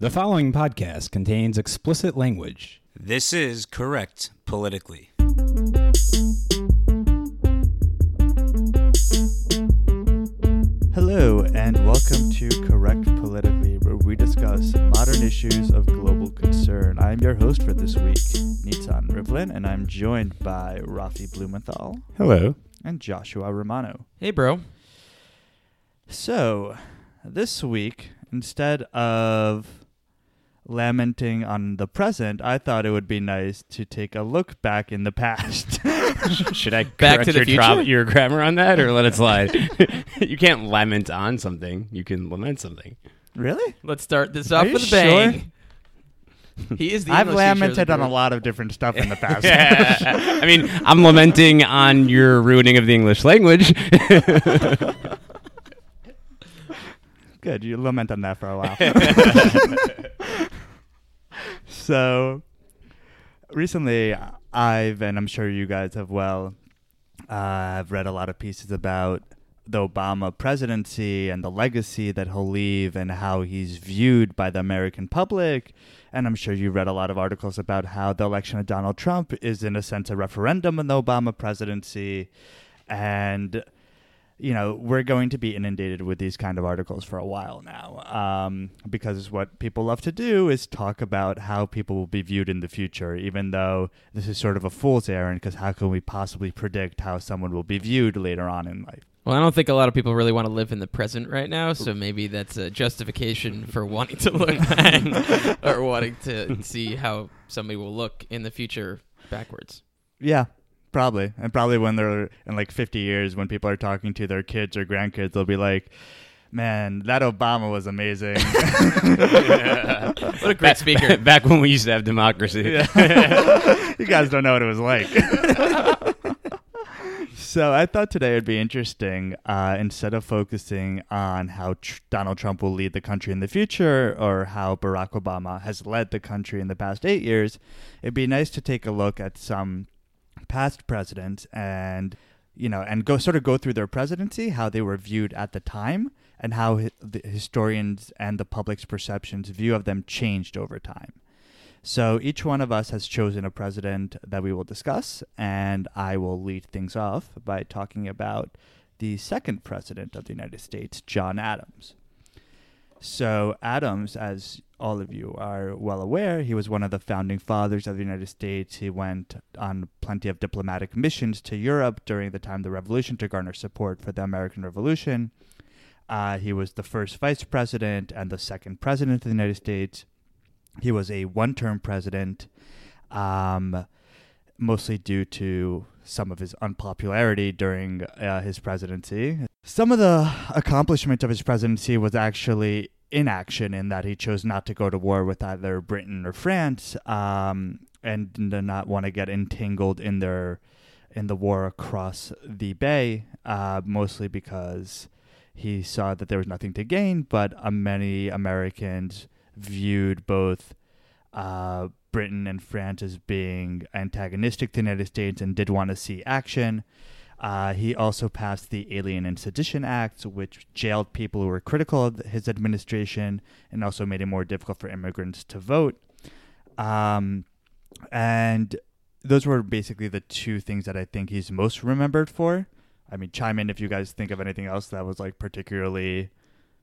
The following podcast contains explicit language. This is correct politically. Hello, and welcome to Correct Politically, where we discuss modern issues of global concern. I'm your host for this week, Nitzan Rivlin, and I'm joined by Rafi Blumenthal Hello. and Joshua Romano. Hey, bro. So, this week, instead of lamenting on the present, I thought it would be nice to take a look back in the past. Should I Back correct to the your, future? tra- your grammar on that or let it slide? you can't lament on something. You can lament something. really? Let's start this Are off with a bang. sure? He is the I've English the lamented on a lot of different stuff in the past. I mean, I'm lamenting on your ruining of the English language. Good. You lament on that for a while. So, recently, I've, and I'm sure you guys have well, uh, I've read a lot of pieces about the Obama presidency and the legacy that he'll leave and how he's viewed by the American public. And I'm sure you read a lot of articles about how the election of Donald Trump is, in a sense, a referendum on the Obama presidency. And you know, we're going to be inundated with these kind of articles for a while now, um, because what people love to do is talk about how people will be viewed in the future, even though this is sort of a fool's errand, because how can we possibly predict how someone will be viewed later on in life? Well, I don't think a lot of people really want to live in the present right now, so maybe that's a justification for wanting to look back or wanting to see how somebody will look in the future backwards. Yeah, probably. And probably when they're in like 50 years, when people are talking to their kids or grandkids, they'll be like, man, that Obama was amazing. What a great speaker. Back when we used to have democracy. you guys don't know what it was like. so I thought today would be interesting. Uh, instead of focusing on how tr- Donald Trump will lead the country in the future or how Barack Obama has led the country in the past eight years, it'd be nice to take a look at some past presidents and you know and go sort of go through their presidency, how they were viewed at the time, and how hi- the historians and the public's perceptions view of them changed over time. So each one of us has chosen a president that we will discuss, and I will lead things off by talking about the second president of the United States, John Adams. So, Adams, as all of you are well aware, he was one of the founding fathers of the United States. He went on plenty of diplomatic missions to Europe during the time of the Revolution to garner support for the American Revolution. Uh, he was the first vice president and the second president of the United States. He was a one term president, um, mostly due to some of his unpopularity during uh, his presidency. Some of the accomplishment of his presidency was actually inaction in that he chose not to go to war with either Britain or France um, and did not want to get entangled in their in the war across the bay, uh, mostly because he saw that there was nothing to gain, but uh, many Americans viewed both uh, Britain and France as being antagonistic to the United States and did want to see action. Uh, he also passed the Alien and Sedition Act, which jailed people who were critical of his administration and also made it more difficult for immigrants to vote. Um, and those were basically the two things that I think he's most remembered for. I mean, chime in if you guys think of anything else that was like particularly.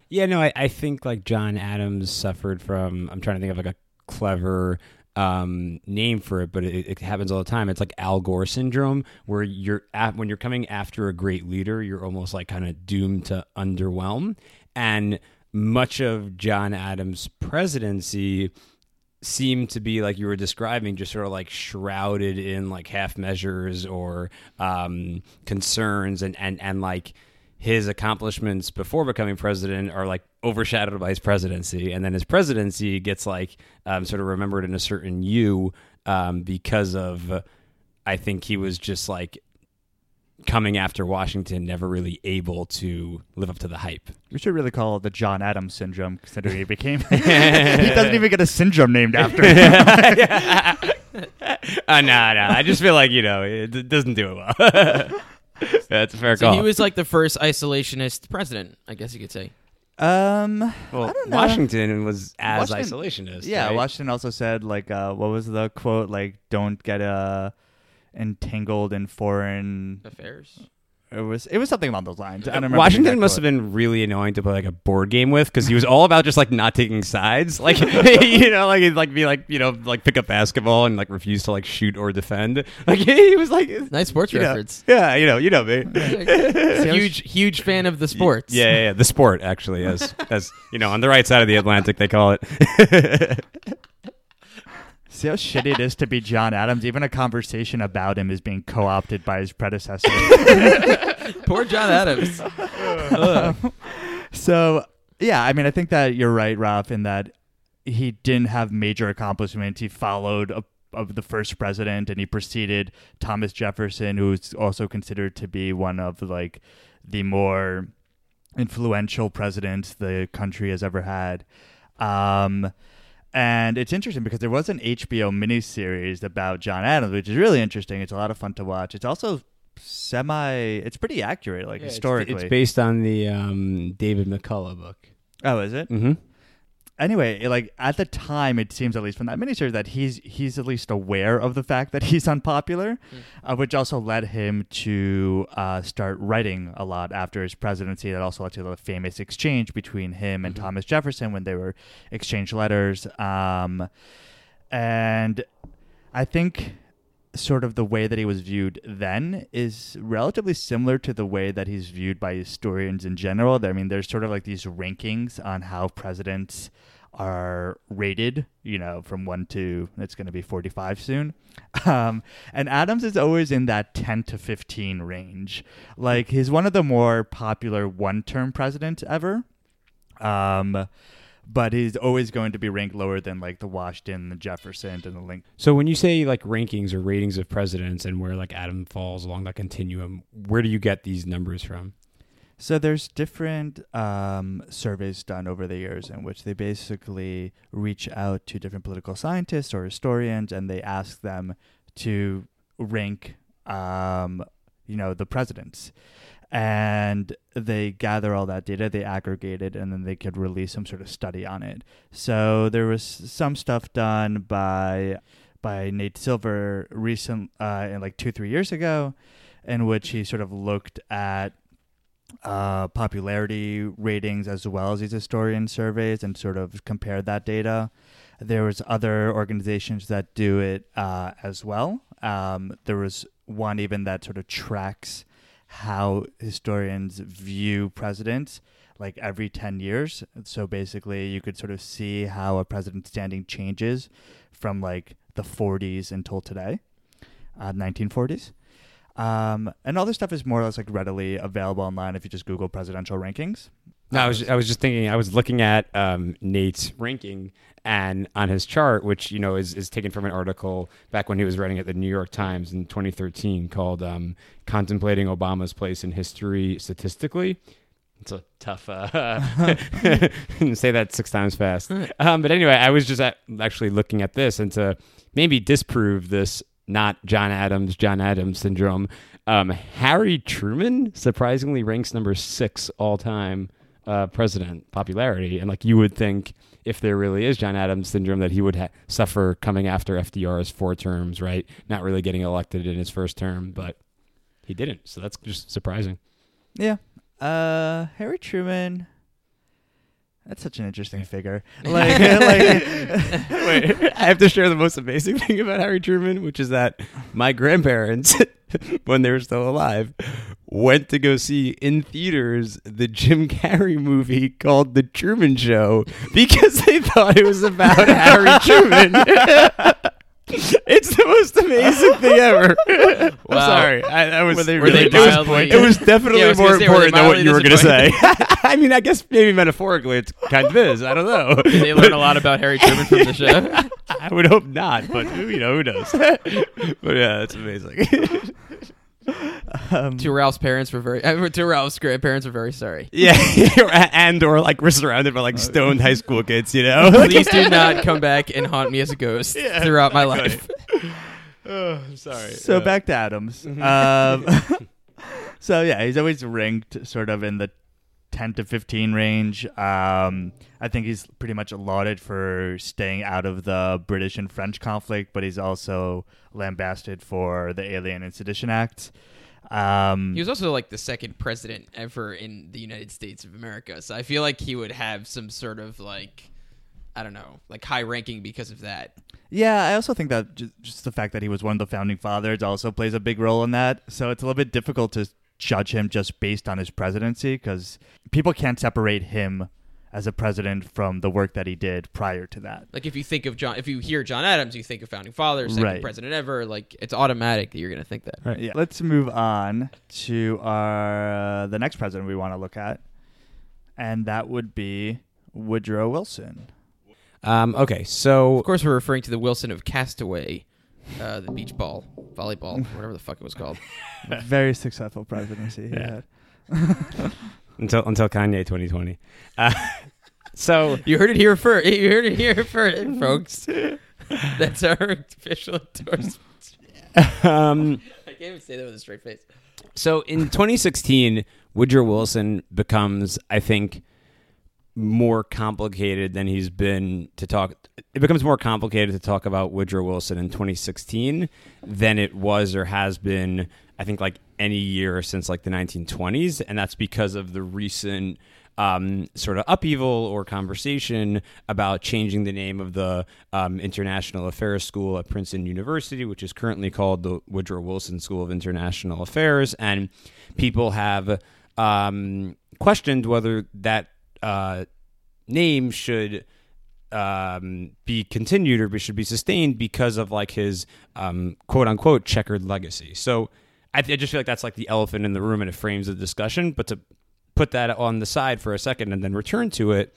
Yeah, no, I, I think like John Adams suffered from. I'm trying to think of like a clever um, name for it, but it, it happens all the time. It's like Al Gore syndrome, where you're at, when you're coming after a great leader, you're almost like kind of doomed to underwhelm. And much of John Adams' presidency seemed to be like you were describing, just sort of like shrouded in like half measures or um, concerns, and and and like his accomplishments before becoming president are like overshadowed by his presidency, and then his presidency gets like um, sort of remembered in a certain you um, because of uh, I think he was just like coming after Washington, never really able to live up to the hype. We should really call it the John Adams syndrome, considering he became. he doesn't even get a syndrome named after him. uh, no, no. I just feel like you know it doesn't do it well. That's a fair So call. he was like the first isolationist president, I guess you could say. Um, Well, I don't know. Washington was as Washington- isolationist. Yeah, right? Washington also said like, uh, what was the quote? Like, don't get uh, entangled in foreign. Affairs. It was it was something along those lines. I don't remember. Washington must have been really annoying to play like a board game with because he was all about just like not taking sides, like you know, like he'd like be like you know like pick up basketball and like refuse to like shoot or defend. Like he was like Nice sports you know, reference. Yeah, you know, you know me. huge, huge fan of the sports. Yeah, yeah, yeah, the sport actually, as as you know, on the right side of the Atlantic, they call it. See how shitty it is to be John Adams. Even a conversation about him is being co-opted by his predecessor. Poor John Adams. so yeah, I mean, I think that you're right, Ralph, in that he didn't have major accomplishments. He followed a, of the first president, and he preceded Thomas Jefferson, who's also considered to be one of like the more influential presidents the country has ever had. Um, and it's interesting because there was an HBO miniseries about John Adams, which is really interesting. It's a lot of fun to watch. It's also semi. It's pretty accurate, like Yeah, it's- historically. it's, based on the um, David McCullough book. oh, is it? Mm-hmm. Anyway, like at the time, it seems at least from that miniseries that he's he's at least aware of the fact that he's unpopular, uh, which also led him to uh, start writing a lot after his presidency. That also led to the famous exchange between him and Thomas Jefferson when they were exchanged letters. Um, and I think sort of the way that he was viewed then is relatively similar to the way that he's viewed by historians in general. I mean, there's sort of like these rankings on how presidents are rated, you know, from one to it's going to be 45 soon. Um, and Adams is always in that 10 to 15 range. Like he's one of the more popular one term presidents ever. Um, but he's always going to be ranked lower than like the Washington, the Jefferson, and the Lincoln. So when you say like rankings or ratings of presidents and where like Adam falls along that continuum, where do you get these numbers from? So there's different um, surveys done over the years in which they basically reach out to different political scientists or historians, and they ask them to rank, um, you know, the presidents, and they gather all that data, they aggregate it, and then they could release some sort of study on it. So there was some stuff done by by Nate Silver recent, uh, like two three years ago, in which he sort of looked at uh, popularity ratings as well as these historian surveys and sort of compare that data. There was other organizations that do it uh, as well. Um, there was one even that sort of tracks how historians view presidents like every 10 years. So basically you could sort of see how a president's standing changes from like the 40s until today, uh, 1940s. Um, and all this stuff is more or less like readily available online if you just Google presidential rankings. No, I was I was just thinking. I was looking at um, Nate's ranking and on his chart, which you know is is taken from an article back when he was writing at the New York Times in 2013 called um, "Contemplating Obama's Place in History Statistically." It's a tough uh, say that six times fast. Um, but anyway, I was just actually looking at this and to maybe disprove this not John Adams, John Adams syndrome. Um, Harry Truman surprisingly ranks number six all time uh, president popularity, and like you would think if there really is John Adams syndrome that he would ha- suffer coming after FDR's four terms, right? Not really getting elected in his first term, but he didn't, so that's just surprising. Yeah. Uh, Harry Truman. That's such an interesting figure. Like, like Wait, I have to share the most amazing thing about Harry Truman, which is that my grandparents, when they were still alive, went to go see in theaters the Jim Carrey movie called The Truman Show because they thought it was about Harry Truman. it's the most amazing thing ever. I'm Wow. sorry. I, that was Were they they it was- mildly- it was definitely Yeah, I was more say, were they important than what mildly you were going to say. I mean, I guess maybe metaphorically it's kind of is. I don't know. Did they learn a lot about Harry Truman from the show? I would hope not, but who you know who knows. but yeah, it's amazing. Um, to Ralph's parents were very. Uh, to Ralph's grandparents were very sorry. yeah, and or like we're surrounded by like stoned high school kids, you know. Please do not come back and haunt me as a ghost Yeah, throughout my exactly. life. oh, I'm sorry. so Uh, back to Adams. Um, so yeah, he's always ranked sort of in the 10 to 15 range. Um, I think he's pretty much lauded for staying out of the British and French conflict, but he's also lambasted for the Alien and Sedition Acts. Um, He was also like the second president ever in the United States of America, so I feel like he would have some sort of like, I don't know, like high ranking because of that. Yeah, I also think that ju- just the fact that he was one of the founding fathers also plays a big role in that. So it's a little bit difficult to judge him just based on his presidency because people can't separate him as a president from the work that he did prior to that. Like if you think of John, if you hear John Adams, you think of founding father, second Right. president ever. Like it's automatic that you're gonna think that. Right. Yeah. Let's move on to our uh, the next president we want to look at, and that would be Woodrow Wilson. Um, okay, so Of course, we're referring to the Wilson of Castaway, uh, the beach ball, volleyball, whatever the fuck it was called. Very successful presidency. he Yeah. had. until until Kanye 2020. Uh, so You heard it here first. You heard it here first, folks. That's our official endorsement. um, I can't even say that with a straight face. So in 2016, Woodrow Wilson becomes, I think, more complicated than he's been to talk. It becomes more complicated to talk about Woodrow Wilson in 2016 than it was or has been. I think like any year since like the 1920s, and that's because of the recent um, sort of upheaval or conversation about changing the name of the um, International Affairs School at Princeton University, which is currently called the Woodrow Wilson School of International Affairs. And people have um, questioned whether that uh, name should um, be continued or should be sustained because of like his um, quote unquote checkered legacy. So I, I just feel like that's like the elephant in the room and it frames the discussion. But to put that on the side for a second and then return to it,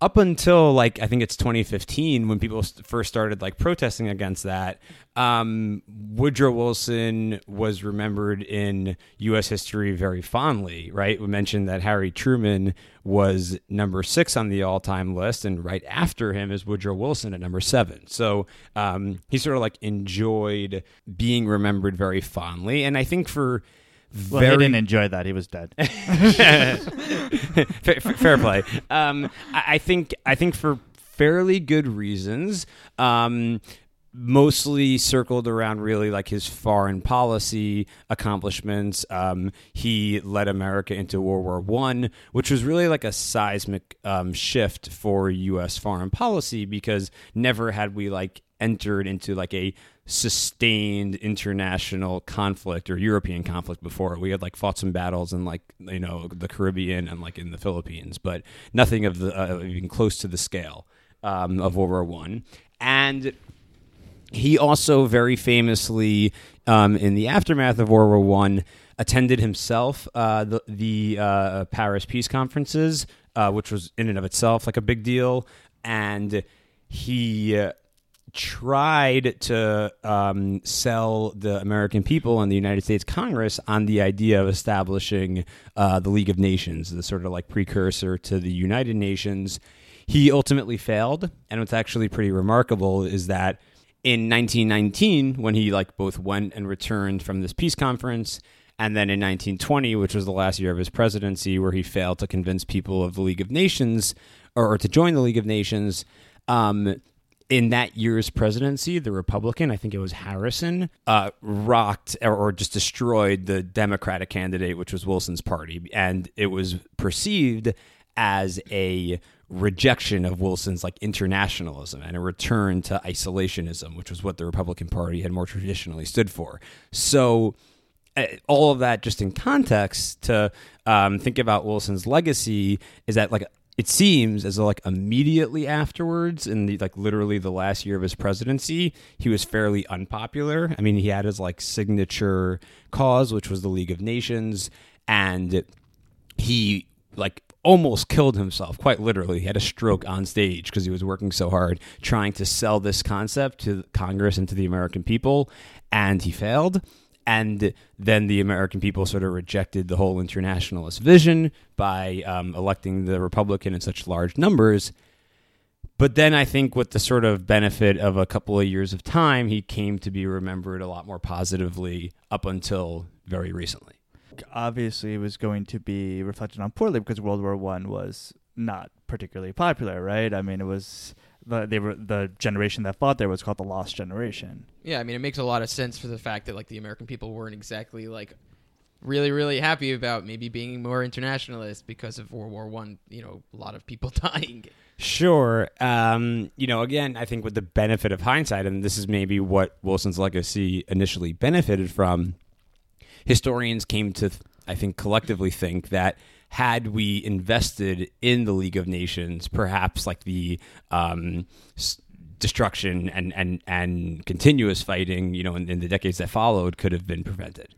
up until like I think it's 2015 when people first started like protesting against that, um, Woodrow Wilson was remembered in U.S. history very fondly. Right, we mentioned that Harry Truman was number six on the all-time list, and right after him is Woodrow Wilson at number seven. So um, he sort of like enjoyed being remembered very fondly, and I think for Well, very he didn't enjoy that. He was dead. fair, fair play. Um, I, I think I think for fairly good reasons. Um, mostly circled around really like his foreign policy accomplishments. Um, he led America into World War One, which was really like a seismic um, shift for U.S. foreign policy because never had we like entered into like a sustained international conflict or European conflict before. We had like fought some battles in like you know the Caribbean and like in the Philippines, but nothing of the uh, even close to the scale um, of World War One. And he also very famously, um, in the aftermath of World War One, attended himself uh, the, the uh, Paris peace conferences, uh, which was in and of itself like a big deal, and he. Tried to um, sell the American people and the United States Congress on the idea of establishing uh, the League of Nations, the sort of like precursor to the United Nations. He ultimately failed, and what's actually pretty remarkable is that in 1919, when he like both went and returned from this peace conference, and then in 1920, which was the last year of his presidency, where he failed to convince people of the League of Nations or, or to join the League of Nations. Um, in that year's presidency, the Republican, I think it was Harrison, uh, rocked or, or just destroyed the Democratic candidate, which was Wilson's party. And it was perceived as a rejection of Wilson's like internationalism and a return to isolationism, which was what the Republican Party had more traditionally stood for. So, uh, all of that just in context to um, think about Wilson's legacy is that like it seems as though like immediately afterwards in the like literally the last year of his presidency he was fairly unpopular. I mean he had his like signature cause which was the league of nations and he like almost killed himself quite literally. He had a stroke on stage because he was working so hard trying to sell this concept to congress and to the american people and he failed and then the American people sort of rejected the whole internationalist vision by um, electing the Republican in such large numbers. But then I think with the sort of benefit of a couple of years of time, he came to be remembered a lot more positively up until very recently. obviously it was going to be reflected on poorly because World War One was not particularly popular, right? I mean, it was the they were the generation that fought there was called the Lost Generation. Yeah, I mean, it makes a lot of sense for the fact that like the American people weren't exactly like really, really happy about maybe being more internationalist because of World War One. You know, a lot of people dying. Sure. Um, you know, again, I think with the benefit of hindsight, and this is maybe what Wilson's legacy initially benefited from, historians came to, I think, collectively think that had we invested in the League of Nations, perhaps like the um, s- destruction and, and, and continuous fighting, you know, in, in the decades that followed could have been prevented.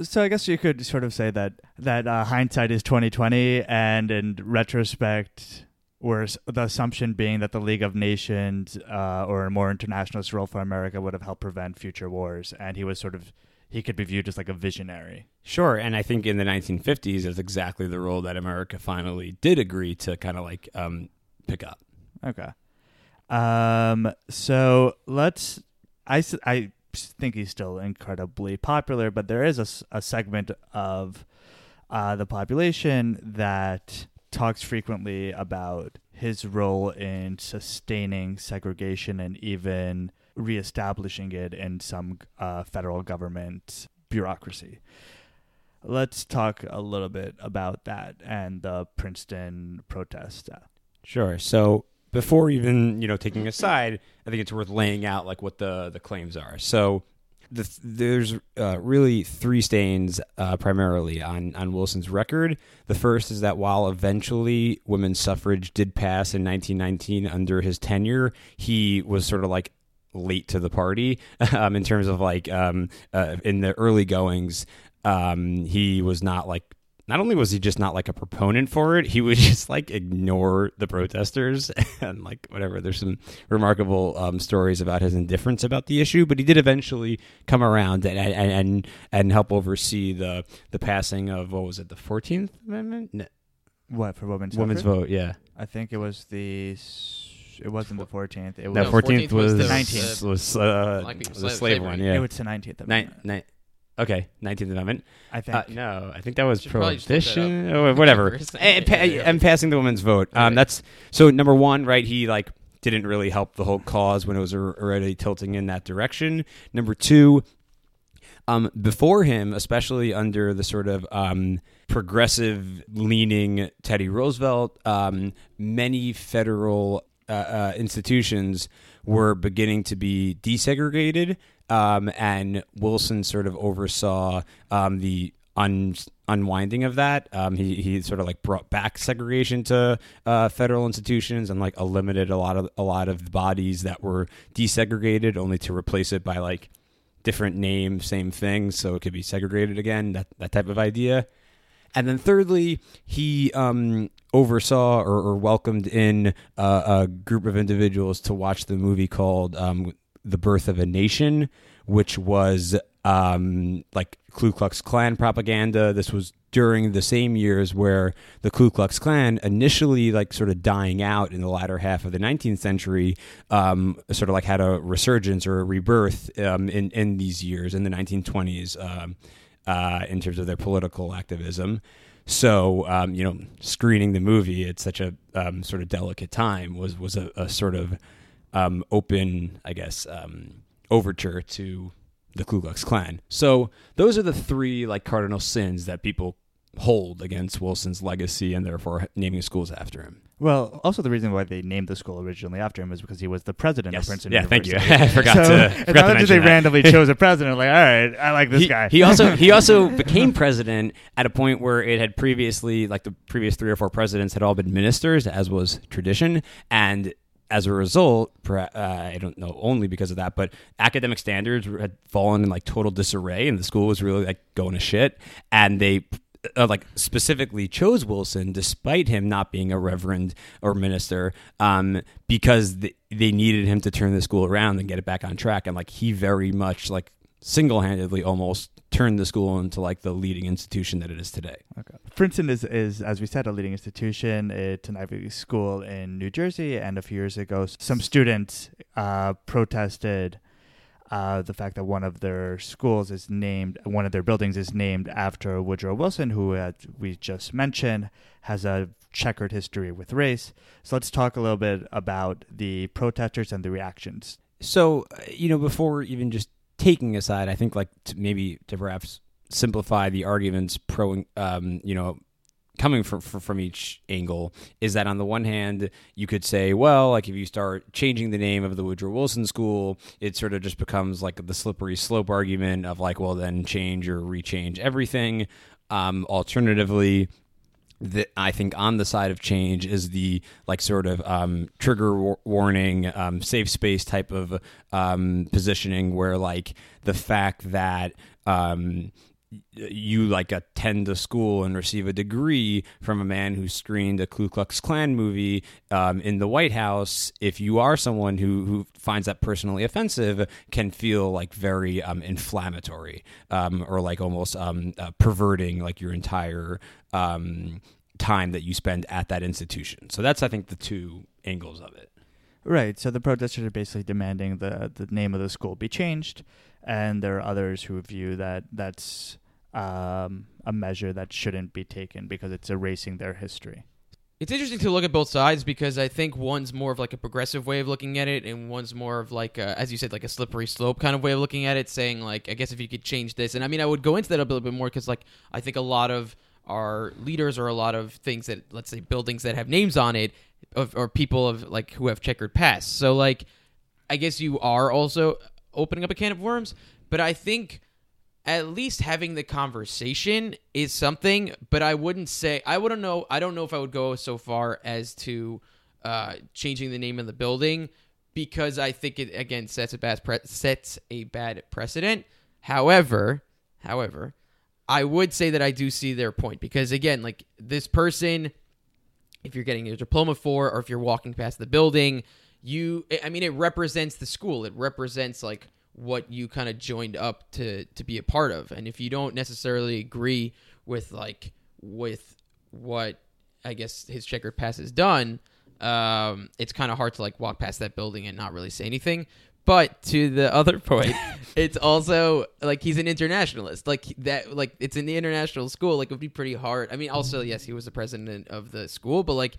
So I guess you could sort of say that that uh, hindsight is twenty twenty, and in retrospect, whereas the assumption being that the League of Nations uh, or a more internationalist role for America would have helped prevent future wars, and he was sort of he could be viewed as like a visionary. Sure, and I think in the 1950s, that's exactly the role that America finally did agree to kind of like um, pick up. Okay. Um. So let's. I I think he's still incredibly popular, but there is a segment of uh, the population that talks frequently about his role in sustaining segregation and even reestablishing it in some uh, federal government bureaucracy. Let's talk a little bit about that and the Princeton protest. Sure. So before even you know taking a side, I think it's worth laying out like what the the claims are. So the, there's uh, really three stains uh, primarily on on Wilson's record. The first is that while eventually women's suffrage did pass in 1919 under his tenure, he was sort of like late to the party um, in terms of like um, uh, in the early goings. Um, he was not like not only was he just not like a proponent for it, he would just like ignore the protesters and like whatever. There's some remarkable um, stories about his indifference about the issue, but he did eventually come around and and and, and help oversee the the passing of what was it, the Fourteenth Amendment, no, What for women's women's suffrage? vote? Yeah, I think it was the. S- It wasn't the fourteenth. It was. that No, Fourteenth 14th was was the- 19th. was uh, Black people the slave- slave slavery. one. It Yeah, was the nineteenth. Ni- ni- okay, Nineteenth Amendment. I think. Uh, no, I think that was Should probably just look that prohibition up. or whatever. First. and, pa- Yeah. and passing the women's vote. Um, Right. That's so number one, right? He like didn't really help the whole cause when it was al- already tilting in that direction. Number two, um, before him, especially under the sort of um, progressive leaning Teddy Roosevelt, um, many federal uh, uh, institutions were beginning to be desegregated, um, and Wilson sort of oversaw um, the un- unwinding of that. Um, he he sort of like brought back segregation to uh, federal institutions and like eliminated a lot of a lot of bodies that were desegregated, only to replace it by like different name, same thing, so it could be segregated again. That that type of idea. And then thirdly, he um, oversaw or, or welcomed in uh, a group of individuals to watch the movie called um, "The Birth of a Nation," which was um, like Ku Klux Klan propaganda. This was during the same years where the Ku Klux Klan initially like sort of dying out in the latter half of the 19th century, um, sort of like had a resurgence or a rebirth um, in in these years in the 1920s um, uh, in terms of their political activism. So um, you know, screening the movie at such a um, sort of delicate time was was a, a sort of um, open, I guess, um, overture to the Ku Klux Klan. So those are the three like cardinal sins that people hold against Wilson's legacy and therefore naming schools after him. Well, also the reason why they named the school originally after him was because he was the president of Yes. Princeton Yeah, thank you. University. I forgot so to it's forgot not mention they that. randomly chose a president. Like, all right, I like this he, guy. He also he also became president at a point where it had previously, like the previous three or four presidents, had all been ministers, as was tradition, and as a result, uh, I don't know only because of that, but academic standards had fallen in like total disarray, and the school was really like going to shit, and they. Uh, like specifically chose Wilson despite him not being a reverend or minister um, because th- they needed him to turn the school around and get it back on track and like he very much like single-handedly almost turned the school into like the leading institution that it is today. Okay. Princeton is, is, as we said, a leading institution. It's an Ivy League school in New Jersey, and a few years ago, some students uh, protested uh, the fact that one of their schools is named, one of their buildings is named after Woodrow Wilson, who uh, we just mentioned has a checkered history with race. So let's talk a little bit about the protesters and the reactions. So, uh, you know, before even just taking aside, I think like to maybe to perhaps simplify the arguments pro, um, you know, coming from from each angle is that on the one hand you could say well like if you start changing the name of the Woodrow Wilson school it sort of just becomes like the slippery slope argument of like well then change or rechange everything. Um, alternatively that I think on the side of change is the like sort of um, trigger war- warning, um, safe space type of um, positioning, where like the fact that um, you like attend a school and receive a degree from a man who screened a Ku Klux Klan movie um, in the White House, if you are someone who, who finds that personally offensive, can feel like very um, inflammatory um, or like almost um, uh, perverting like your entire um, time that you spend at that institution. So that's I think the two angles of it. Right. So the protesters are basically demanding the the name of the school be changed, and there are others who view that that's um, a measure that shouldn't be taken because it's erasing their history. It's interesting to look at both sides because I think one's more of like a progressive way of looking at it, and one's more of like, a, as you said, like a slippery slope kind of way of looking at it, saying like, I guess if you could change this, and I mean, I would go into that a little bit more because like I think a lot of our leaders or a lot of things that let's say buildings that have names on it, of, or people of like who have checkered past. So like, I guess you are also opening up a can of worms, but I think at least having the conversation is something but i wouldn't say i wouldn't know i don't know if i would go so far as to uh, changing the name of the building because i think it again sets a bad pre- sets a bad precedent. However however i would say that i do see their point because again like this person if you're getting your diploma for or if you're walking past the building you i mean it represents the school. It represents like what you kind of joined up to to be a part of. And if you don't necessarily agree with like with what i guess his checkered pass has done um it's kind of hard to like walk past that building and not really say anything. But to the other point it's also like he's an internationalist. Like that like it's in the international school. Like it would be pretty hard. I mean also yes he was the president of the school but like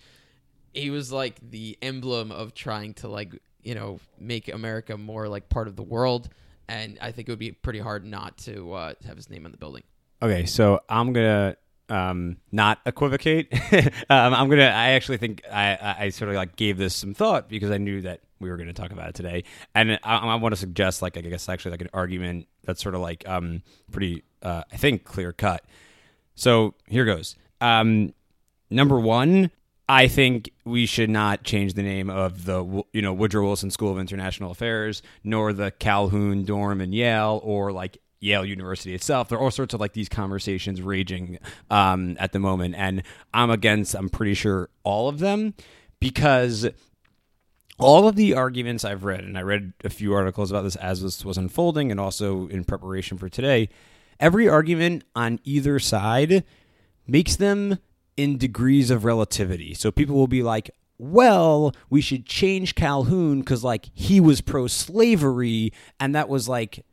he was like the emblem of trying to like you know make America more like part of the world, and I think it would be pretty hard not to uh, have his name on the building. Okay, so I'm gonna um, not equivocate. um, I'm gonna. I actually think I, I sort of like gave this some thought because I knew that we were going to talk about it today, and I, I want to suggest like I guess actually like an argument that's sort of like um, pretty uh, I think clear cut. So here goes. Um, number one, I think we should not change the name of the you know Woodrow Wilson School of International Affairs, nor the Calhoun dorm in Yale, or like Yale University itself. There are all sorts of like these conversations raging um, at the moment, and I'm against. I'm pretty sure all of them because all of the arguments I've read, and I read a few articles about this as this was unfolding, and also in preparation for today. Every argument on either side makes them in degrees of relativity. So people will be like, well, we should change Calhoun because, like, he was pro slavery, and that was like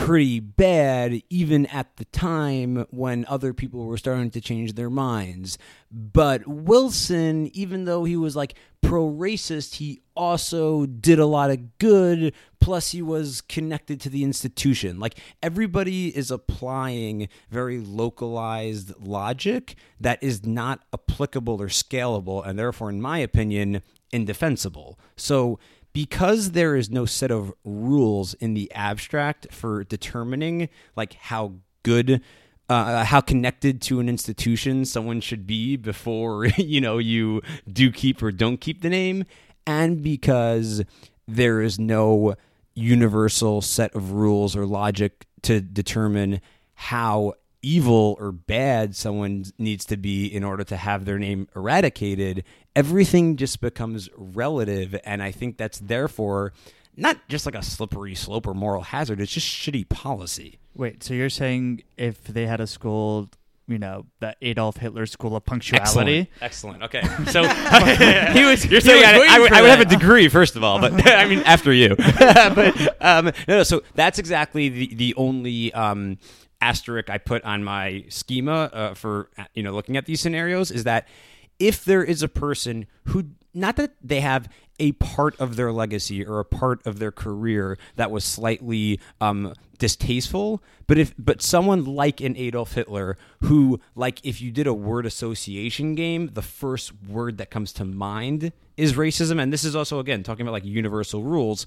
pretty bad even at the time when other people were starting to change their minds. But Wilson, even though he was like pro racist, he also did a lot of good. Plus, he was connected to the institution. Like, everybody is applying very localized logic that is not applicable or scalable, and therefore, in my opinion, indefensible. So, because there is no set of rules in the abstract for determining like how good uh, how connected to an institution someone should be before you know you do keep or don't keep the name and because there is no universal set of rules or logic to determine how evil or bad someone needs to be in order to have their name eradicated, everything just becomes relative. And I think that's therefore not just like a slippery slope or moral hazard, it's just shitty policy. Wait, so you're saying if they had a school you know, the Adolf Hitler School of Punctuality. Excellent. Okay. So he was. You're saying was I, I would, I would have a degree first of all, but I mean after you. but um, no, no. So that's exactly the the only. Um, asterisk I put on my schema uh, for uh, you know looking at these scenarios is that if there is a person who not that they have a part of their legacy or a part of their career that was slightly um, distasteful, but if but someone like an Adolf Hitler who like if you did a word association game, the first word that comes to mind is racism, and this is also again talking about like universal rules.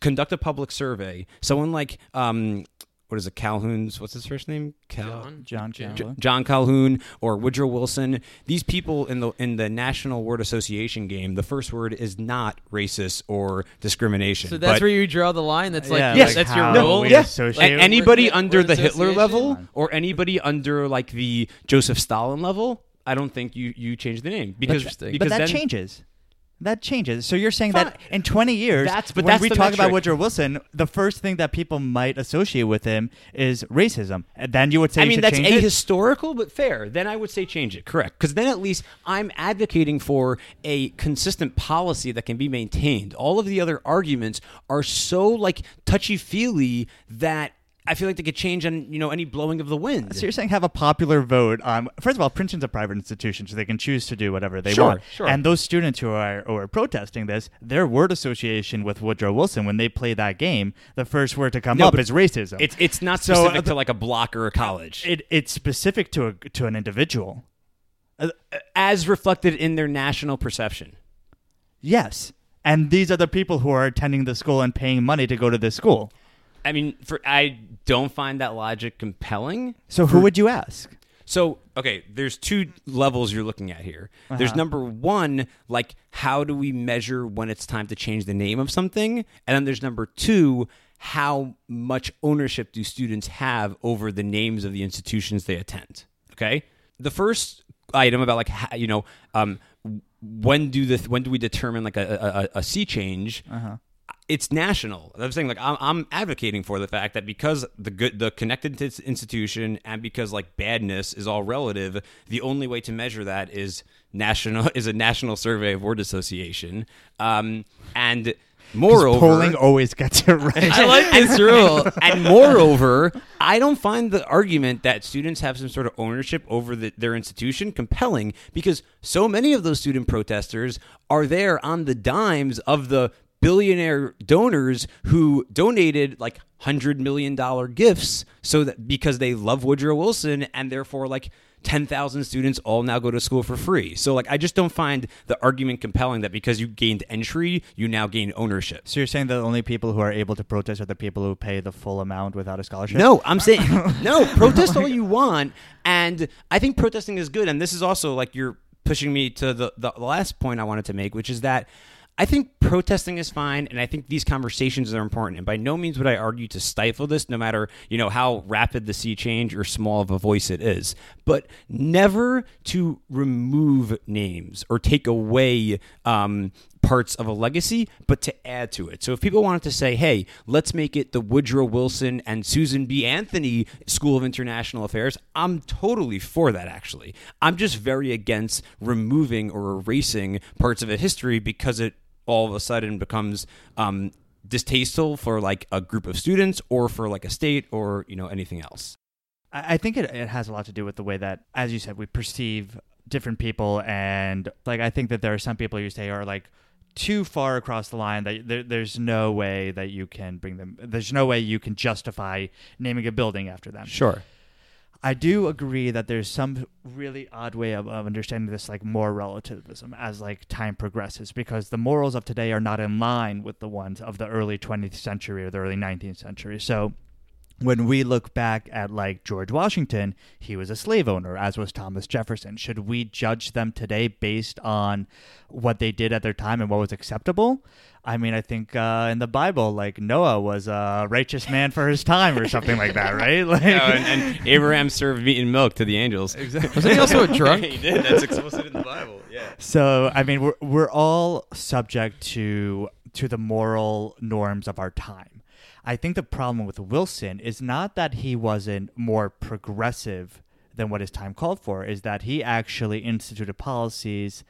Conduct a public survey. Someone like um, what is it, Calhoun's? What's his first name? Cal- John Jim. Calhoun. John Calhoun or Woodrow Wilson. These people in the in the National Word Association game, the first word is not racist or discrimination. So that's but where you draw the line. That's like Yeah, yes, like that's your how rule. we yeah. associate like anybody word- under word the Hitler level or anybody under like the Joseph Stalin level, I don't think you you change the name because Interesting. because but that then, changes. That changes. So you're saying Fine. that in 20 years, That's- but when that's we talk about. Woodrow Wilson, the first thing that people might associate with him is racism. And then you would say I mean, that's ahistorical, but fair. Then I would say change it. Correct. Because then at least I'm advocating for a consistent policy that can be maintained. All of the other arguments are so like touchy feely that I feel like they could change on you know any blowing of the wind. So you're saying have a popular vote on first of all, Princeton's a private institution, so they can choose to do whatever they Sure, want. sure. And those students who are who are protesting this, their word association with Woodrow Wilson when they play that game, the first word to come No, up is racism. It's it's not So, specific uh, to like a block or a college, it, it's specific to a to an individual. as reflected in their national perception. Yes. And these are the people who are attending the school and paying money to go to this school. I mean, for I don't find that logic compelling. So who would you ask? So, okay, there's two levels you're looking at here. There's Uh-huh. number one, like, how do we measure when it's time to change the name of something? And then there's number two, how much ownership do students have over the names of the institutions they attend? Okay? The first item about, like, how, you know, um, when do the when do we determine like a, a, a sea change? It's national. I'm saying like I'm, I'm advocating for the fact that because the good the connected institution and because like badness is all relative, the only way to measure that is national is a national survey of word association. Um, and moreover, polling always gets it right. I like this rule. and moreover, I don't find the argument that students have some sort of ownership over the, their institution compelling because so many of those student protesters are there on the dimes of the billionaire donors who donated like hundred million dollar gifts so that because they love Woodrow Wilson and therefore like 10,000 students all now go to school for free. So like I just don't find the argument compelling that because you gained entry, you now gain ownership. So you're saying the only people who are able to protest are the people who pay the full amount without a scholarship? No, I'm saying no. Protest all you want, and I think protesting is good. And this is also like you're pushing me to the the last point I wanted to make, which is that. I think protesting is fine, and I think these conversations are important. And by no means would I argue to stifle this, no matter you know how rapid the sea change or small of a voice it is. But never to remove names or take away um, parts of a legacy, but to add to it. So if people wanted to say, hey, let's make it the Woodrow Wilson and Susan B. Anthony School of International Affairs, I'm totally for that, actually. I'm just very against removing or erasing parts of a history because it all of a sudden becomes um, distasteful for like a group of students or for like a state or, you know, anything else. I think it, it has a lot to do with the way that, as you said, we perceive different people. And like, I think that there are some people you say are like too far across the line that there, there's no way that you can bring them, there's no way you can justify naming a building after them. Sure. I do agree that there's some really odd way of, of understanding this, like more relativism as like time progresses, because the morals of today are not in line with the ones of the early 20th century or the early 19th century. So when we look back at like George Washington, he was a slave owner, as was Thomas Jefferson. Should we judge them today based on what they did at their time and what was acceptable? I mean, I think uh, in the Bible, like Noah was a righteous man for his time or something like that, right? Like, and, and Abraham served meat and milk to the angels. Wasn't he also a drunk? he did. That's explicit in the Bible. Yeah. So I mean, we're we're all subject to to the moral norms of our time. I think the problem with Wilson is not that he wasn't more progressive than what his time called for is that he actually instituted policies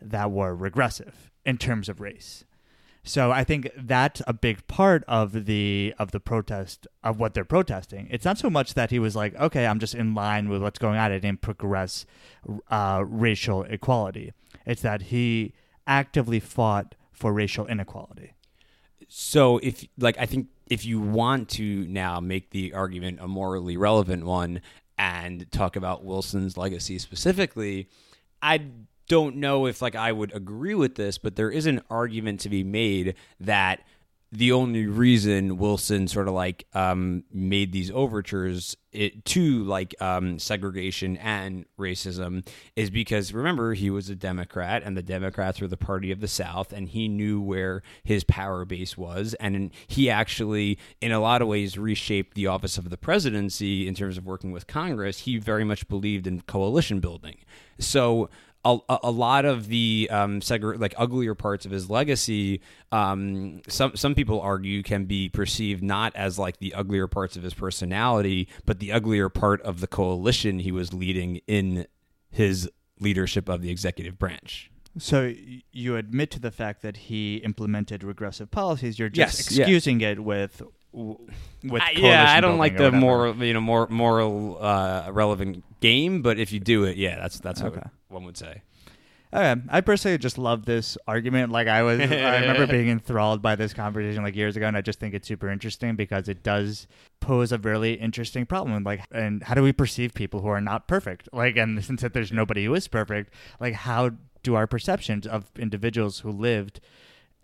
that were regressive in terms of race. So I think that's a big part of the of the protest of what they're protesting. It's not so much that he was like, okay, I'm just in line with what's going on. I didn't progress uh, racial equality. It's that he actively fought for racial inequality. So if like I think if you want to now make the argument a morally relevant one and talk about Wilson's legacy specifically, I don't know if like I would agree with this, but there is an argument to be made that the only reason Wilson sort of like um, made these overtures it, to like um, segregation and racism is because remember he was a Democrat and the Democrats were the party of the South and he knew where his power base was and he actually in a lot of ways reshaped the office of the presidency in terms of working with Congress. He very much believed in coalition building. So a, a lot of the um, segre- like uglier parts of his legacy, um, some some people argue can be perceived not as like the uglier parts of his personality, but the uglier part of the coalition he was leading in his leadership of the executive branch. So you admit to the fact that he implemented regressive policies. You're just Yes, yeah. excusing it with with I- yeah, I don't like the moral, you know, more moral uh, relevant game, but if you do it, yeah, that's that's Okay. what one would say. Okay. I personally just love this argument. Like I was, I remember being enthralled by this conversation like years ago, and I just think it's super interesting because it does pose a really interesting problem. Like, and how do we perceive people who are not perfect? Like, and since that there's nobody who is perfect, like how do our perceptions of individuals who lived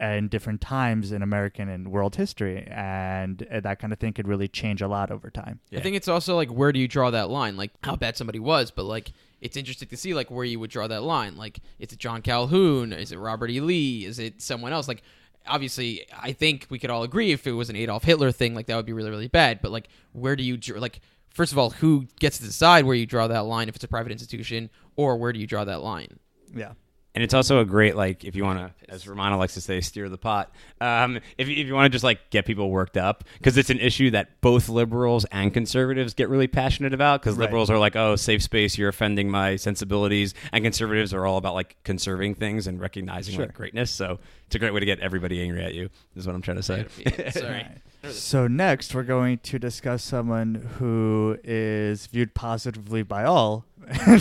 in different times in American and world history, and uh, that kind of thing could really change a lot over time. I think it's also like where do you draw that line? Like how bad somebody was, but like it's interesting to see like where you would draw that line. Like is it John Calhoun? Is it Robert E. Lee? Is it someone else? Like obviously, I think we could all agree if it was an Adolf Hitler thing, like that would be really really bad. But like where do you draw like first of all, who gets to decide where you draw that line if it's a private institution, or where do you draw that line? Yeah. And it's also a great like if you want to, as Romano likes to say, steer the pot. Um, if you, if you want to just like get people worked up because it's an issue that both liberals and conservatives get really passionate about. Because Right. liberals are like, oh, safe space, you're offending my sensibilities, and conservatives are all about like conserving things and recognizing Sure. like greatness. So it's a great way to get everybody angry at you. Is what I'm trying to say. Sorry. So next, we're going to discuss someone who is viewed positively by all.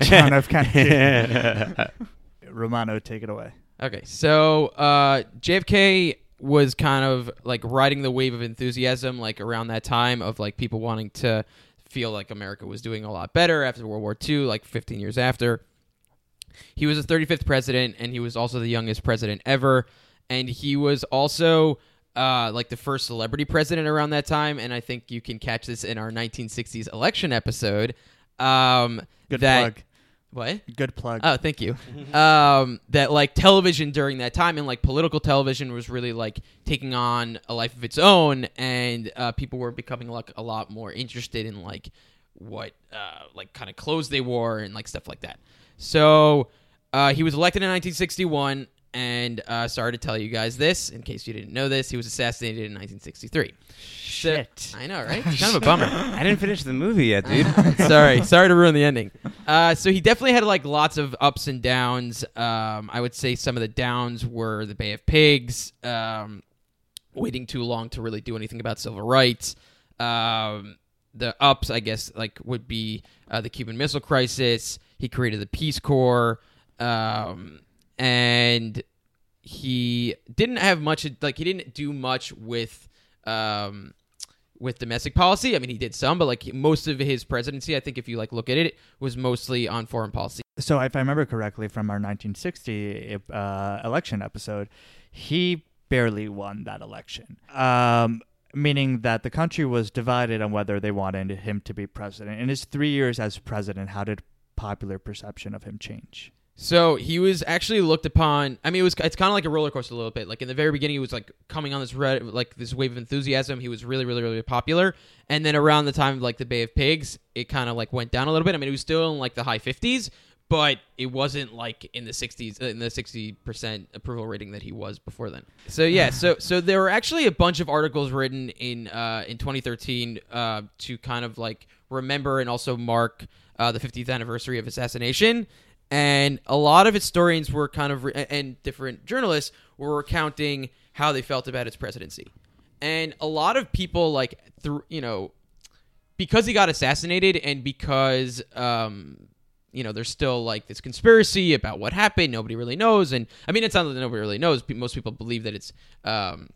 John F. Kennedy. Romano, take it away. Okay, so uh, JFK was kind of like riding the wave of enthusiasm, like around that time of like people wanting to feel like America was doing a lot better after World War II, like 15 years after. He was the 35th president, and he was also the youngest president ever, and he was also uh, like the first celebrity president around that time. And I think you can catch this in our 1960s election episode. Um, Good that, plug. What? Good plug. Oh, thank you. um, that like television during that time and like political television was really like taking on a life of its own, and uh, people were becoming like a lot more interested in like what uh, like kind of clothes they wore and like stuff like that. So uh, he was elected in 1961, and uh, sorry to tell you guys this in case you didn't know this, he was assassinated in 1963. Shit. I know, right? It's kind of a bummer. I didn't finish the movie yet, dude. sorry, sorry to ruin the ending. Uh, so he definitely had like lots of ups and downs. Um, I would say some of the downs were the Bay of Pigs, um, waiting too long to really do anything about civil rights. Um, the ups, I guess, like would be uh, the Cuban Missile Crisis. He created the Peace Corps, um, and he didn't have much. Like he didn't do much with. Um, with domestic policy. I mean, he did some, but like most of his presidency, I think if you like look at it, was mostly on foreign policy. So, if I remember correctly from our 1960 uh, election episode, he barely won that election. Um, meaning that the country was divided on whether they wanted him to be president. In his three years as president, how did popular perception of him change? So he was actually looked upon. I mean, it was it's kind of like a roller coaster a little bit. Like in the very beginning, he was like coming on this red, like this wave of enthusiasm. He was really, really, really popular. And then around the time of like the Bay of Pigs, it kind of like went down a little bit. I mean, it was still in like the high fifties, but it wasn't like in the sixties, in the sixty percent approval rating that he was before then. So yeah, so so there were actually a bunch of articles written in uh, in 2013 uh, to kind of like remember and also mark uh, the 50th anniversary of assassination, and a lot of historians were kind of re- and different journalists were recounting how they felt about his presidency, and a lot of people like through you know because he got assassinated and because um you know there's still like this conspiracy about what happened nobody really knows. And i mean it's not that nobody really knows. Most people believe that it's um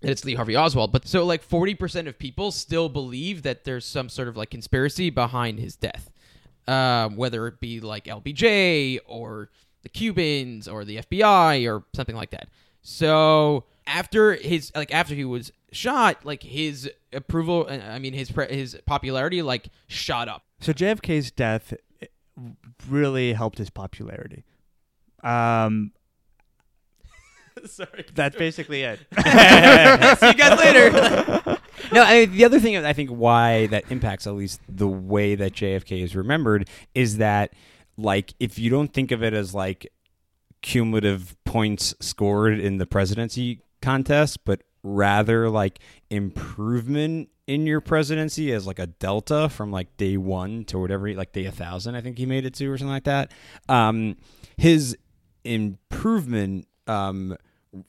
that it's Lee Harvey Oswald, but so like 40% of people still believe that there's some sort of like conspiracy behind his death. Um, whether it be like LBJ or the Cubans or the FBI or something like that. So after his like after he was shot, like his approval, uh, I mean his his popularity like shot up. So JFK's death eh, really helped his popularity. Um, Sorry. that's basically it. See you guys later. No, I, mean, the other thing I think why that impacts at least the way that JFK is remembered is that, like, if you don't think of it as like cumulative points scored in the presidency contest, but rather like improvement in your presidency as like a delta from like day one to whatever, like day a thousand, I think he made it to or something like that. Um, his improvement, um,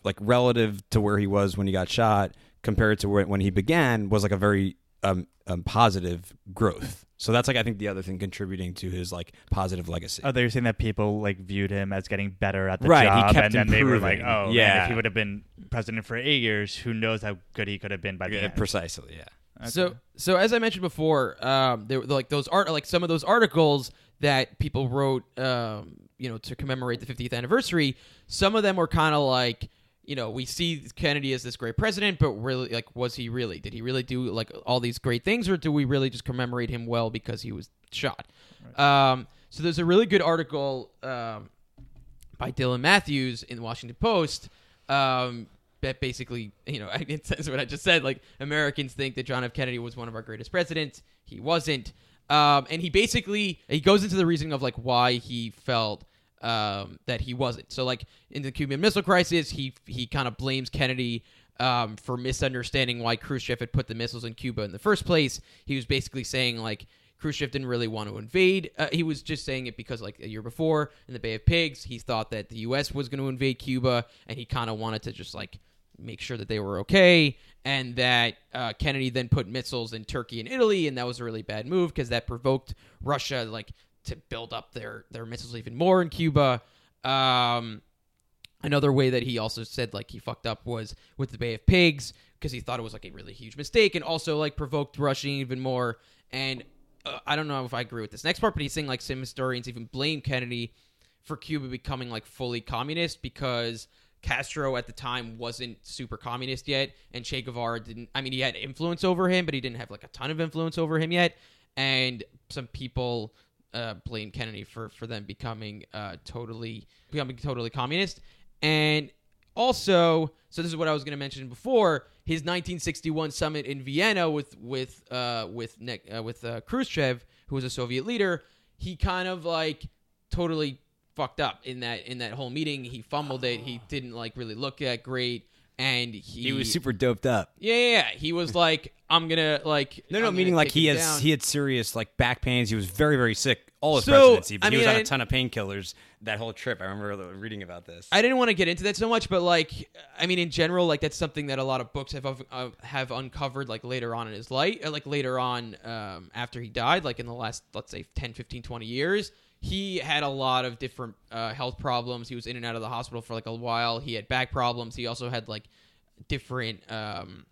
like relative to where he was when he got shot compared to where, when he began was like a very um, um, positive growth. So that's like I think the other thing contributing to his like positive legacy. Oh, they were saying that people like viewed him as getting better at the Right, he job, kept and then they were like, improving. "Oh, man, Yeah. if he would have been president for eight years, who knows how good he could have been by the Yeah, end." precisely, yeah. So, so as I mentioned before, um, there were like those art, like some of those articles that people wrote, um, you know, to commemorate the 50th anniversary. Some of them were kind of like, you know, we see Kennedy as this great president, but really, like, was he really? Did he really do like all these great things, or do we really just commemorate him well because he was shot? Um, so there's a really good article um, by Dylan Matthews in the Washington Post um, that basically, you know, it says what I just said. Like Americans think that John F. Kennedy was one of our greatest presidents. He wasn't, um, and he basically he goes into the reasoning of like why he felt um, that he wasn't. So like in the Cuban Missile Crisis, he he kind of blames Kennedy. Um, for misunderstanding why Khrushchev had put the missiles in Cuba in the first place, he was basically saying like Khrushchev didn't really want to invade. Uh, he was just saying it because, like, a year before in the Bay of Pigs, he thought that the U.S. was going to invade Cuba, and he kind of wanted to just, like, make sure that they were okay. And that uh, Kennedy then put missiles in Turkey and Italy, and that was a really bad move because that provoked Russia, like, to build up their, their missiles even more in Cuba. Um, another way that he also said like he fucked up was with the Bay of Pigs because he thought it was like a really huge mistake and also like provoked Russia even more. And uh, I don't know if I agree with this next part, but he's saying like some historians even blame Kennedy for Cuba becoming like fully communist because Castro at the time wasn't super communist yet, and Che Guevara didn't. I mean, he had influence over him, but he didn't have like a ton of influence over him yet. And some people uh, blame Kennedy for for them becoming uh, totally becoming totally communist. And also, so this is what I was going to mention before. His 1961 summit in Vienna with with uh, with Nick, uh, with uh, Khrushchev, who was a Soviet leader, he kind of like totally fucked up in that in that whole meeting. He fumbled it. He didn't like really look that great, and he He was super doped up. yeah yeah. yeah. He was like, I'm gonna like No, no, I'm meaning gonna like take he it has down. he had serious like back pains. He was very very sick all his So, presidency, but I he was on I- a ton of painkillers that whole trip. I remember reading about this. I didn't want to get into that so much, but like, I mean, in general, like that's something that a lot of books have uh, have uncovered like later on in his life, uh, like later on um, after he died, like in the last let's say 10, 15, 20 years. He had a lot of different uh, health problems. He was in and out of the hospital for like a while. He had back problems. He also had like different. Um,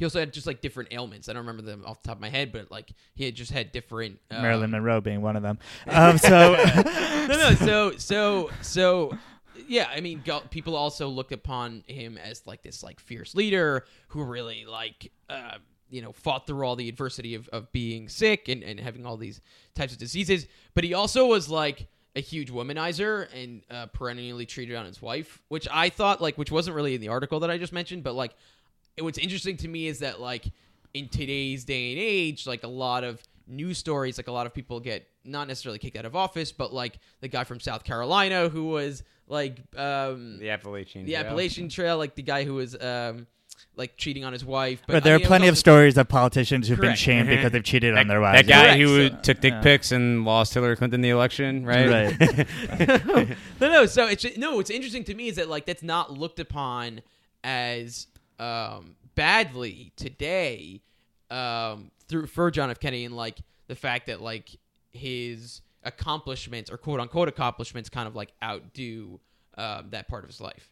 he also had just like different ailments. I don't remember them off the top of my head, but like he had just had different. Um, Marilyn Monroe being one of them. Um, so no, no. So, so, so, yeah. I mean, people also look upon him as like this like fierce leader who really like, uh, you know, fought through all the adversity of, of being sick and, and having all these types of diseases. But he also was like a huge womanizer and uh, perennially treated on his wife, which I thought like, which wasn't really in the article that I just mentioned, but like, what's interesting to me is that like in today's day and age, like a lot of news stories, like a lot of people get not necessarily kicked out of office, but like the guy from South Carolina who was like um the Appalachian. the Trail. Appalachian Trail, like the guy who was um like cheating on his wife. But But there I are mean, it was plenty of stories of politicians who've been Correct. shamed because they've cheated on their wife. that guy Correct, who so- took dick Yeah. pics and lost Hillary Clinton the election, right? Right. no, no. So it's just, no. What's interesting to me is that like that's not looked upon as um, badly today um, through for John F. Kennedy and like the fact that like his accomplishments or quote unquote accomplishments kind of like outdo um, that part of his life.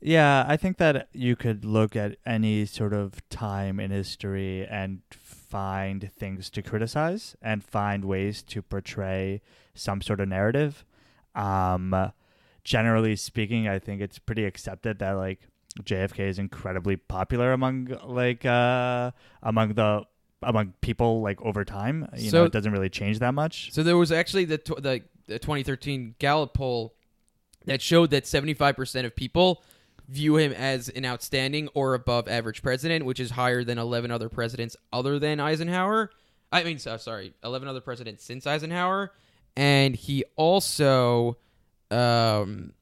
Yeah, I think that you could look at any sort of time in history and find things to criticize and find ways to portray some sort of narrative. Um, generally speaking, I think it's pretty accepted that like JFK is incredibly popular among like uh, among the among people like over time. You So- know, it doesn't really change that much. So there was actually the tw- the, the 2013 Gallup poll that showed that 75% of people view him as an outstanding or above average president, which is higher than 11 other presidents other than Eisenhower. I mean, so, sorry, 11 other presidents since Eisenhower. And he also, um,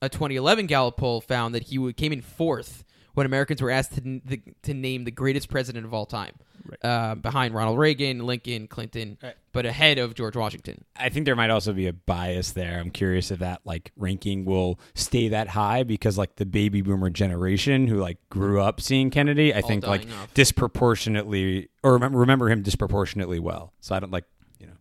a 2011 Gallup poll found that he came in fourth when Americans were asked to, the, to name the greatest president of all time, uh, behind Ronald Reagan, Lincoln, Clinton, Right. but ahead of George Washington. I think there might also be a bias there. I'm curious if that like ranking will stay that high because like the baby boomer generation who like grew up seeing Kennedy, I All think like off. disproportionately or remember, remember him disproportionately well. So I don't like you know.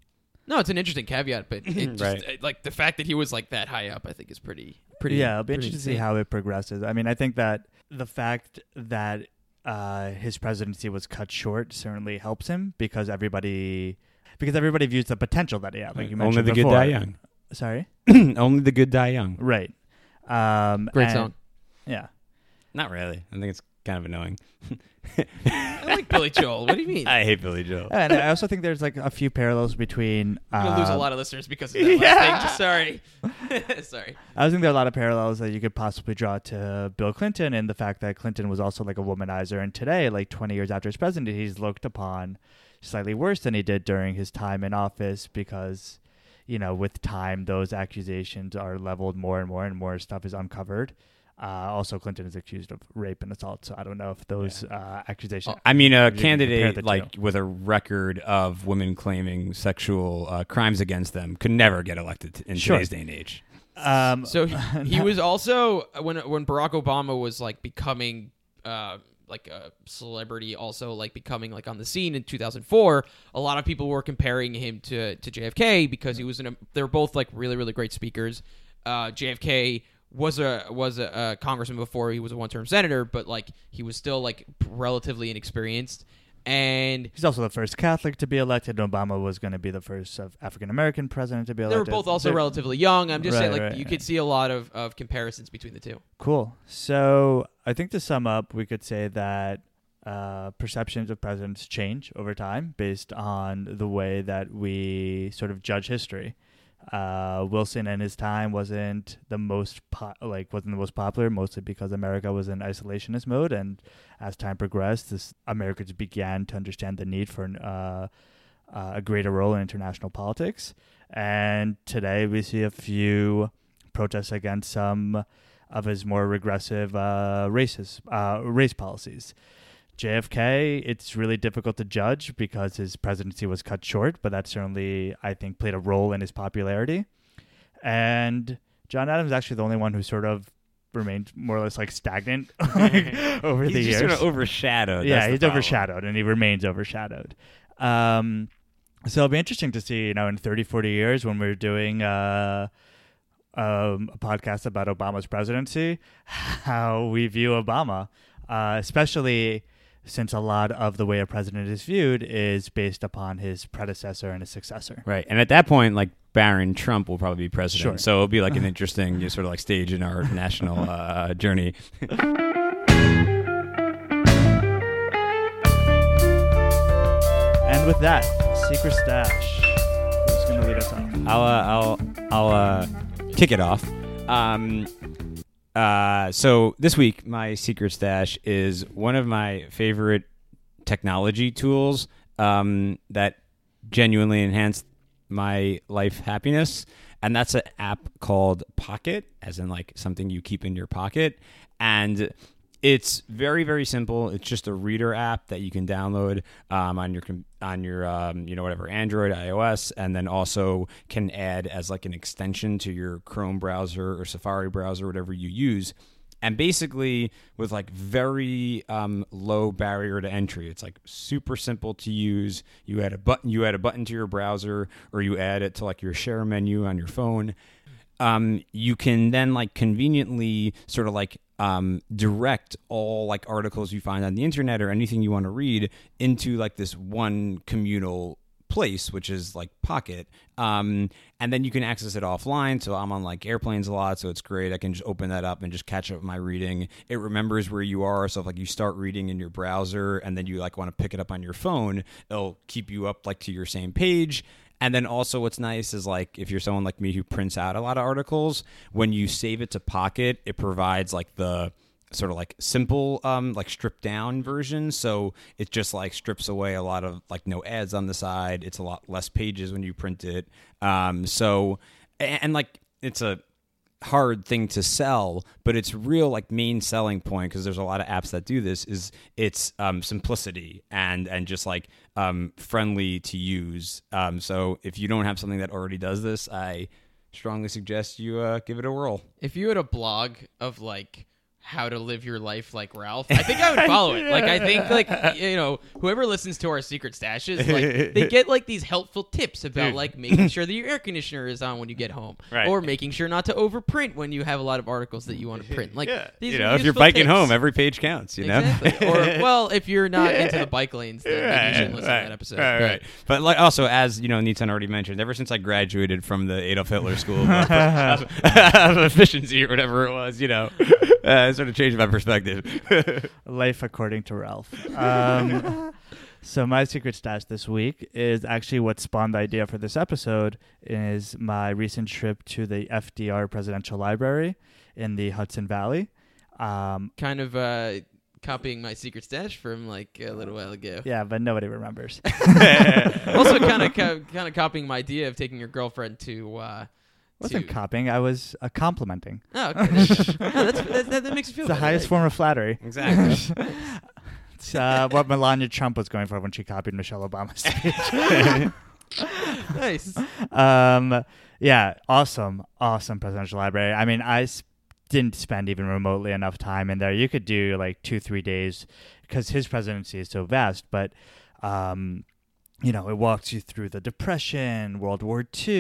No, it's an interesting caveat, but it just, Right. uh, like the fact that he was like that high up, I think is pretty, pretty. yeah, it'll be pretty interesting to see how it progresses. I mean, I think that the fact that uh, his presidency was cut short certainly helps him because everybody because everybody views the potential that he had. Like you Only the before. good die young. Sorry, Only the good die young. right? Um, Great and- song. Yeah, Not really. I think it's kind of annoying. I like Billy Joel. What do you mean? I hate Billy Joel. and I also think there's like a few parallels between. I'm gonna lose a um, lot of listeners because of that last thing. Sorry, sorry. I was think there are a lot of parallels that you could possibly draw to Bill Clinton and the fact that Clinton was also like a womanizer. And today, like 20 years after his presidency, he's looked upon slightly worse than he did during his time in office because, you know, with time, those accusations are leveled more and more and more stuff is uncovered. Uh, also, Clinton is accused of rape and assault. So I don't know if those uh, accusations. I mean, a you can compare candidate the two. like with a record of women claiming sexual uh, crimes against them could never get elected in Sure. today's day and age. Um, So he, he was also when when Barack Obama was like becoming uh, like a celebrity, also like becoming like on the scene in 2004. A lot of people were comparing him to to JFK because he was in a. They were both like really really great speakers. Uh, JFK was a was a, a congressman before he was a one term senator, but like he was still like relatively inexperienced. And He's also the first Catholic to be elected. Obama was going to be the first of African American president to be elected. they were both also They're- relatively young. I'm just saying, like right, you right. could see a lot of, of comparisons between the two. Cool. So I think to sum up, we could say that uh, perceptions of presidents change over time based on the way that we sort of judge history. Uh, Wilson and his time wasn't the most po- like wasn't the most popular, mostly because America was in isolationist mode, and as time progressed, this Americans began to understand the need for uh, uh, a greater role in international politics. And today, we see a few protests against some of his more regressive uh, races, uh, race policies. JFK, it's really difficult to judge because his presidency was cut short, but that certainly, I think, played a role in his popularity. And John Adams is actually the only one who sort of remained more or less like stagnant like, over He's the years. sort of overshadowed. yeah, he's problem. overshadowed and he remains overshadowed. Um, so it'll be interesting to see, you know, in 30, 40 years when we're doing uh, um, a podcast about Obama's presidency, how we view Obama, uh, especially since a lot of the way a president is viewed is based upon his predecessor and his successor. Right, and at that point, like Barron Trump will probably be president, Sure. so it'll be like an interesting you know, sort of like stage in our national uh, journey. And with that, secret stash. Who's going to lead us off? I'll uh, I'll I'll uh, kick it off. Um, uh, so this week, my secret stash is one of my favorite technology tools um, that genuinely enhanced my life happiness, and that's an app called Pocket, as in like something you keep in your pocket, and It's very very simple. It's just a reader app that you can download um, on your on your um, you know whatever Android, iOS, and then also can add as like an extension to your Chrome browser or Safari browser, whatever you use. And basically, with like very um, low barrier to entry, it's like super simple to use. You add a button, you add a button to your browser, or you add it to like your share menu on your phone, um, you can then like conveniently sort of like um, direct all like articles you find on the internet or anything you want to read into like this one communal place, which is like Pocket. Um, and then you can access it offline. So I'm on like airplanes a lot, so it's great. I can just open that up and just catch up my reading. It remembers where you are. So if like you start reading in your browser and then you like want to pick it up on your phone, it'll keep you up like to your same page. And then also, what's nice is like if you're someone like me who prints out a lot of articles, when you save it to Pocket, it provides like the sort of like simple um like stripped down version. So it just like strips away a lot of like no ads on the side. It's a lot less pages when you print it. Um so and, and like it's a hard thing to sell but its real like main selling point because there's a lot of apps that do this is its um, simplicity and and just like um, friendly to use. Um, so if you don't have something that already does this i strongly suggest you uh, give it a whirl. If you had a blog of like how to live your life like Ralph, I think I would follow it. Like I think like you know, whoever listens to our secret stashes, like they get like these helpful tips about like making sure that your air conditioner is on when you get home. Right. Or making sure not to overprint when you have a lot of articles that you want to print. Like these you know if you're biking tips. home every page counts you know Exactly. or well, if you're not into the bike lanes, then maybe you shouldn't listen to that episode. Right, But- right. But like also, as you know, Nitan already mentioned, ever since I graduated from the Adolf Hitler School of, of efficiency or whatever it was, you know, uh, it sort of changed my perspective. Life according to Ralph. Um, so my secret stash this week is actually what spawned the idea for this episode. Is my recent trip to the FDR Presidential Library in the Hudson Valley. Um, kind of uh, copying my secret stash from like a little while ago. yeah, but nobody remembers. also, kind of kind of copying my idea of taking your girlfriend to. Uh, wasn't to- copying. I was uh, complimenting. Oh, okay. No, that's, that, that, that makes me feel It's the better. highest form of flattery. exactly. It's uh, what Melania Trump was going for when she copied Michelle Obama's speech. nice. um, yeah, awesome, awesome presidential library. I mean, I s- didn't spend even remotely enough time in there. You could do like two, three days because his presidency is so vast. But, um, you know, it walks you through the Depression, World War II,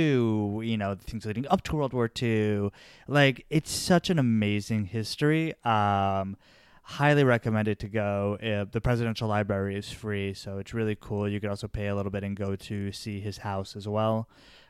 you know, the things leading up to World War II. Like, it's such an amazing history. Um, highly recommended to go. Uh, the presidential library is free, so it's really cool. You could also pay a little bit and go to see his house as well.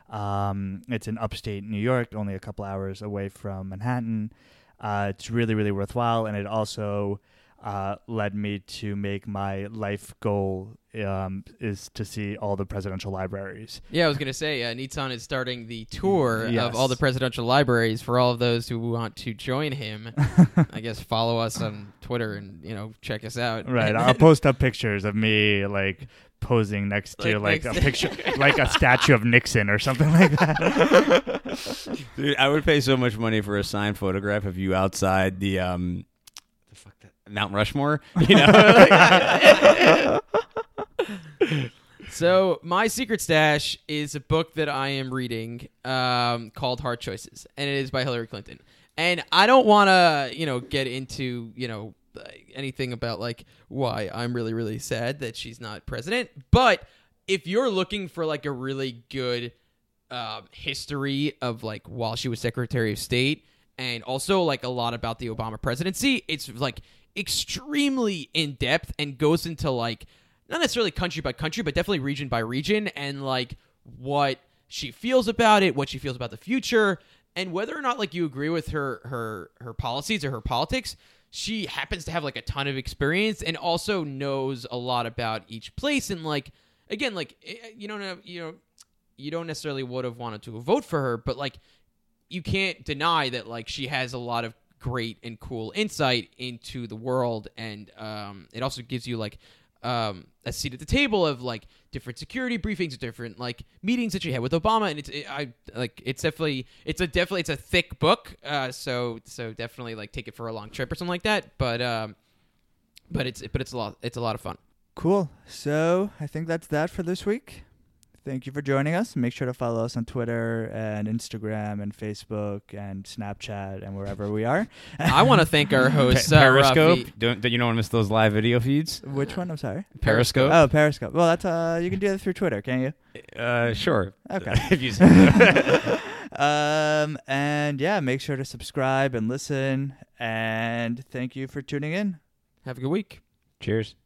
Um, it's in upstate New York, only a couple hours away from Manhattan. Uh, it's really, really worthwhile, and it also uh, led me to make my life goal um, is to see all the presidential libraries. Yeah, I was gonna say, uh, Nitsan is starting the tour Yes. of all the presidential libraries for all of those who want to join him. I guess follow us on Twitter and you know check us out. Right, I'll post up pictures of me like posing next to Like like, next- a picture, like a statue of Nixon or something like that. Dude, I would pay so much money for a signed photograph of you outside the um, the fuck that Mount Rushmore. You know, So my secret stash is a book that I am reading um, called Hard Choices, and it is by Hillary Clinton. And I don't want to, you know, get into, you know, anything about like why I'm really, really sad that she's not president. But if you're looking for like a really good um, history of like while she was Secretary of State, and also like a lot about the Obama presidency, it's like extremely in depth and goes into like not necessarily country by country, but definitely region by region, and like what she feels about it, what she feels about the future, and whether or not like you agree with her her her policies or her politics. She happens to have like a ton of experience and also knows a lot about each place and like again like eh, you don't know you know you don't necessarily would have wanted to vote for her, but like you can't deny that like she has a lot of great and cool insight into the world and um, it also gives you like um, a seat at the table of like different security briefings different like meetings that you had with obama and it's it, i like it's definitely it's a definitely it's a thick book uh, so so definitely like take it for a long trip or something like that but um, but it's but it's a lot it's a lot of fun. Cool. So I think that's that for this week. Thank you for joining us. Make sure to follow us on Twitter and Instagram and Facebook and Snapchat and wherever we are. I want to thank our Pa- host uh, Periscope. Rafi. Don't, don't you don't want to miss those live video feeds? Which one? I'm sorry. Periscope. Oh, Periscope. Well, that's uh, you can do that through Twitter, can't you? Uh, sure. Okay. if you um, and yeah, make sure to subscribe and listen. And thank you for tuning in. Have a good week. Cheers.